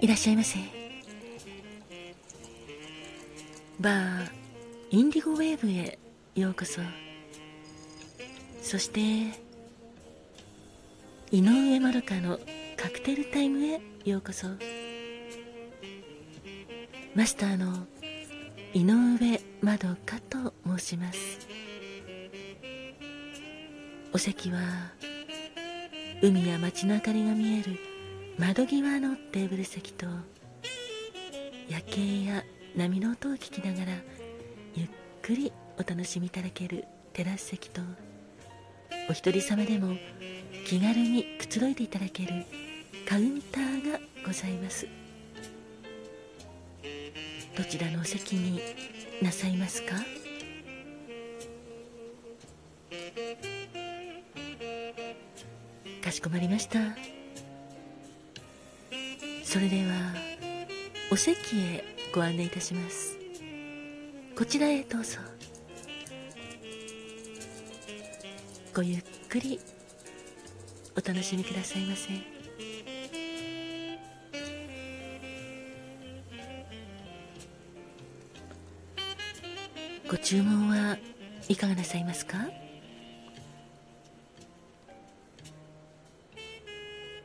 いらっしゃいませ。バーインディゴウェーブへようこそ。そして井上まどかのカクテルタイムへようこそ。マスターの井上まどかと申します。お席は海や街の明かりが見える窓際のテーブル席と夜景や波の音を聞きながらゆっくりお楽しみいただけるテラス席とお一人様でも気軽にくつろいでいただけるカウンターがございます。どちらのお席になさいますか？かしこまりました。それではお席へご案内いたします。こちらへどうぞ。ごゆっくりお楽しみくださいませ。ご注文はいかがなさいますか？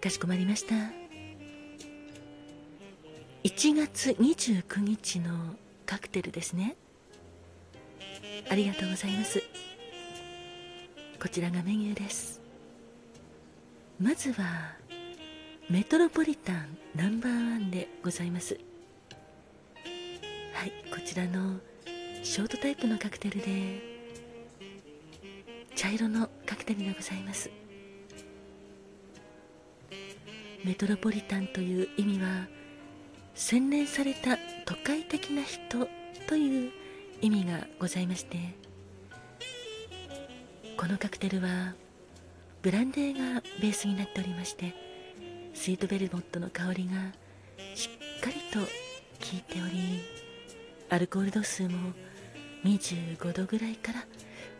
かしこまりました。1月29日のカクテルですね。ありがとうございます。こちらがメニューです。まずはメトロポリタンナンバーワンでございます。はいこちらのショートタイプのカクテルで茶色のカクテルでございます。メトロポリタンという意味は洗練された都会的な人という意味がございましてこのカクテルはブランデーがベースになっておりましてスイートベルモットの香りがしっかりと効いておりアルコール度数も25度ぐらいから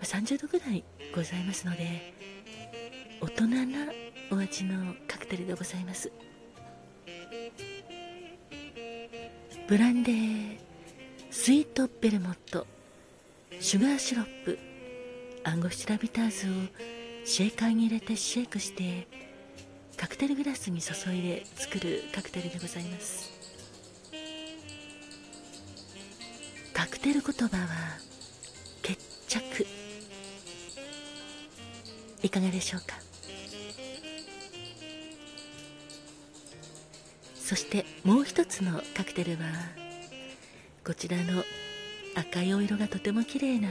30度ぐらいございますので大人なお味のカクテルでございます。ブランデースイートベルモットシュガーシロップアンゴシュラビターズをシェーカーに入れてシェイクしてカクテルグラスに注いで作るカクテルでございます。カクテル言葉は決着。いかがでしょうか？そしてもう一つのカクテルはこちらの赤いお色がとても綺麗な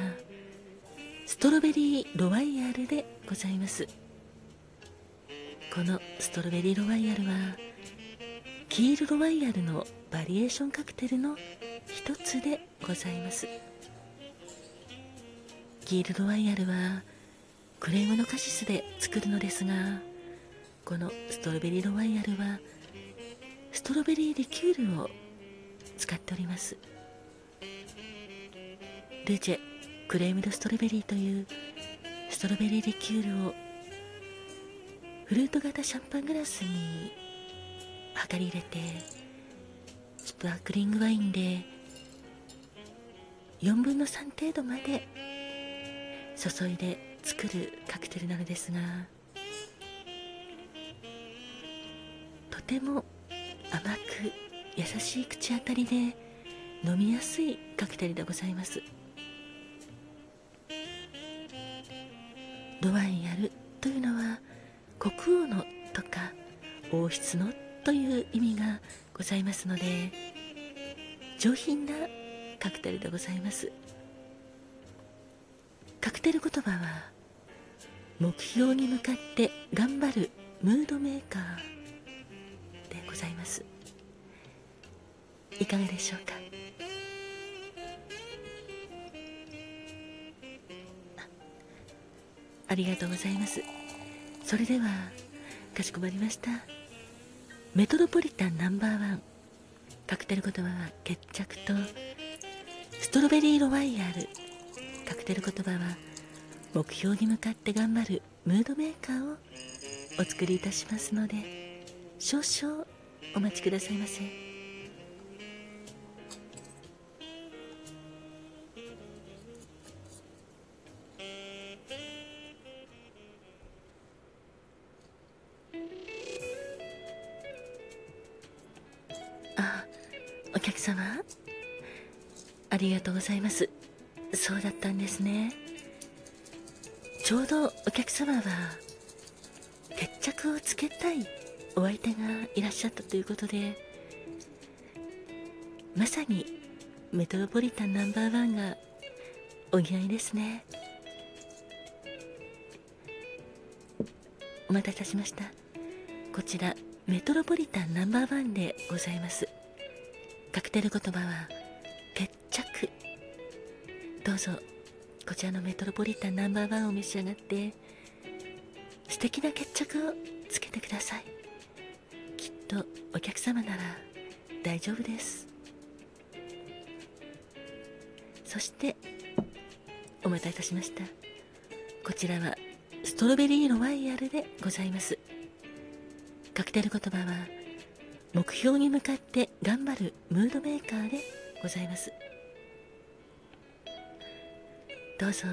ストロベリーロワイヤルでございます。このストロベリーロワイヤルはキールロワイヤルのバリエーションカクテルの一つでございます。キールロワイヤルはクレームのカシスで作るのですがこのストロベリーロワイヤルはストロベリーリキュールを使っております。ルチェクレームドストロベリーというストロベリーリキュールを。フルート型シャンパングラスに量り入れてスパークリングワインで4分の3程度まで注いで作るカクテルなのですがとても甘く優しい口当たりで飲みやすいカクテルでございます。ロワイヤルというのは国王のとか王室のという意味がございますので上品なカクテルでございます。カクテル言葉は目標に向かって頑張るムードメーカー。ございます。いかがでしょうか？ありがとうございます。それではかしこまりました。メトロポリタンナンバーワン。カクテル言葉は決着とストロベリーロワイヤル。カクテル言葉は目標に向かって頑張るムードメーカーをお作りいたしますので少々お待ちくださいませ。あお客様？ありがとうございます。そうだったんですね。ちょうどお客様は決着をつけたいお相手がいらっしゃったということでまさにメトロポリタンナンバーワンがお似合いですね。お待たせいたしました。こちらメトロポリタンナンバーワンでございます。カクテル言葉は決着。どうぞこちらのメトロポリタンナンバーワンを召し上がって素敵な決着をつけてください。とお客様なら大丈夫です。そしてお待たせいたしました。こちらはストロベリーロワイヤルでございます。カクテル言葉は目標に向かって頑張るムードメーカーでございます。どうぞ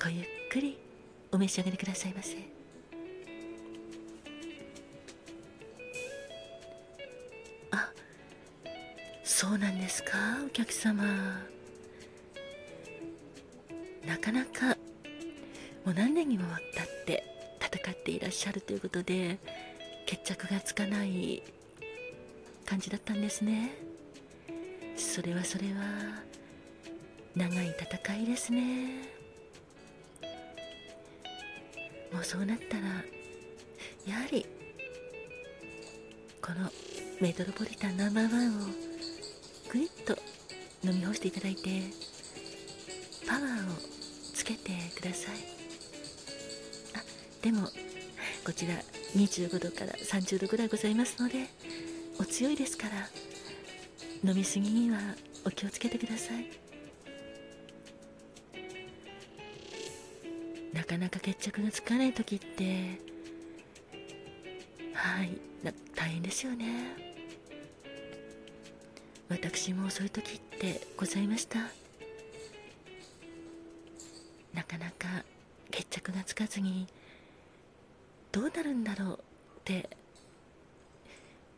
ごゆっくりお召し上がりくださいませ。そうなんですかお客様。なかなかもう何年にもわたって戦っていらっしゃるということで決着がつかない感じだったんですね。それはそれは長い戦いですね。もうそうなったらやはりこのメトロポリタンナンバーワンをグイッと飲み干していただいてパワーをつけてください。あでもこちら25度から30度ぐらいございますのでお強いですから飲みすぎにはお気をつけてください。なかなか決着がつかない時ってはい大変ですよね。私もそういう時ってございました。なかなか決着がつかずにどうなるんだろうって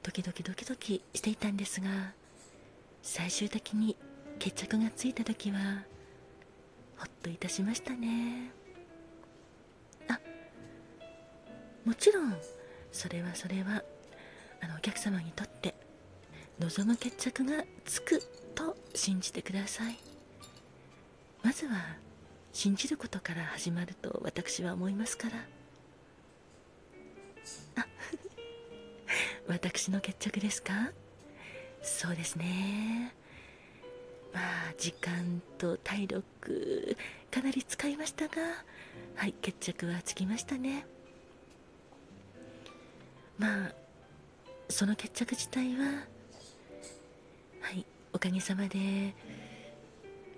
ドキドキドキドキしていたんですが最終的に決着がついた時はほっといたしましたね。あもちろんそれはそれはあのお客様にとって望む決着がつくと信じてください。まずは信じることから始まると私は思いますから。あ 私の決着ですか？そうですね。まあ時間と体力かなり使いましたがはい決着はつきましたね。まあその決着自体はかげさまで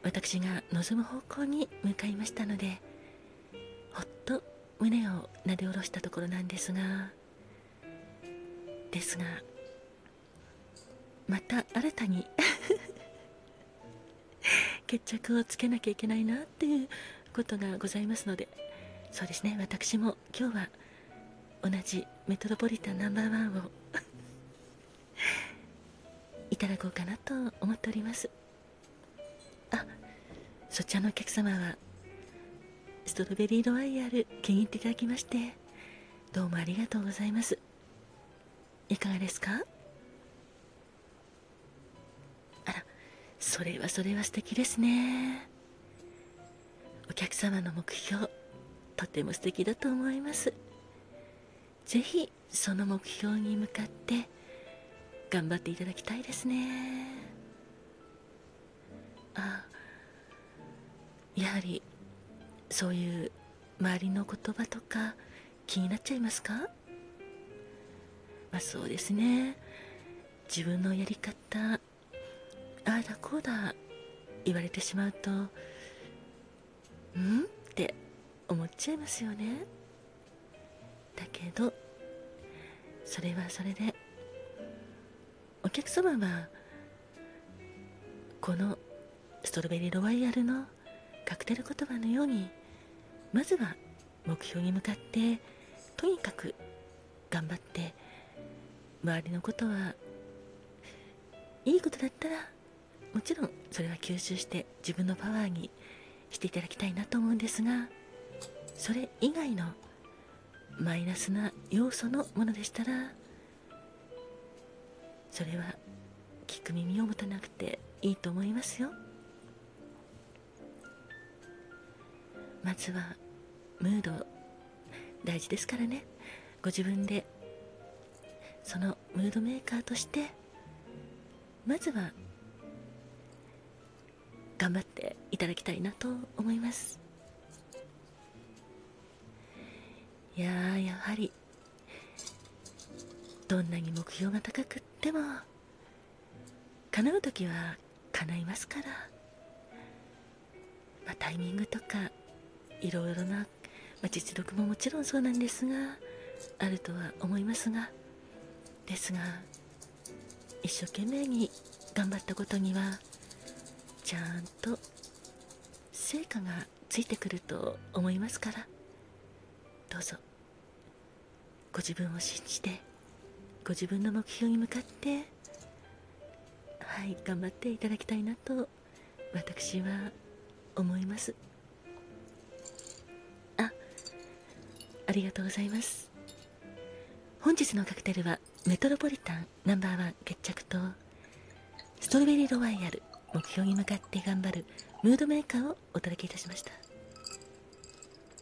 私が望む方向に向かいましたのでほっと胸をなで下ろしたところなんですがですがまた新たに 決着をつけなきゃいけないなっていうことがございますのでそうですね私も今日は同じメトロポリタンナンバーワンをいただこうかなと思っております。あそちらのお客様はストロベリーロワイヤル気に入っていただきましてどうもありがとうございます。いかがですか？あらそれはそれは素敵ですね。お客様の目標とても素敵だと思います。ぜひその目標に向かって頑張っていただきたいですね。あやはりそういう周りの言葉とか気になっちゃいますか？まあそうですね。自分のやり方ああだこうだ言われてしまうとん？って思っちゃいますよね。だけどそれはそれで客様はこのストロベリーロワイヤルのカクテル言葉のようにまずは目標に向かってとにかく頑張って周りのことはいいことだったらもちろんそれは吸収して自分のパワーにしていただきたいなと思うんですがそれ以外のマイナスな要素のものでしたらそれは聞く耳を持たなくていいと思いますよ。まずはムード大事ですからね。ご自分でそのムードメーカーとしてまずは頑張っていただきたいなと思います。いややはりどんなに目標が高くっても叶う時は叶いますから、まあ、タイミングとかいろいろな、まあ、実力ももちろんそうなんですがあるとは思いますが。ですが一生懸命に頑張ったことにはちゃんと成果がついてくると思いますから。どうぞ。ご自分を信じてご自分の目標に向かってはい頑張っていただきたいなと私は思います。あありがとうございます。本日のカクテルはメトロポリタンナンバーワン決着とストロベリーロワイヤル目標に向かって頑張るムードメーカーをお届けいたしました。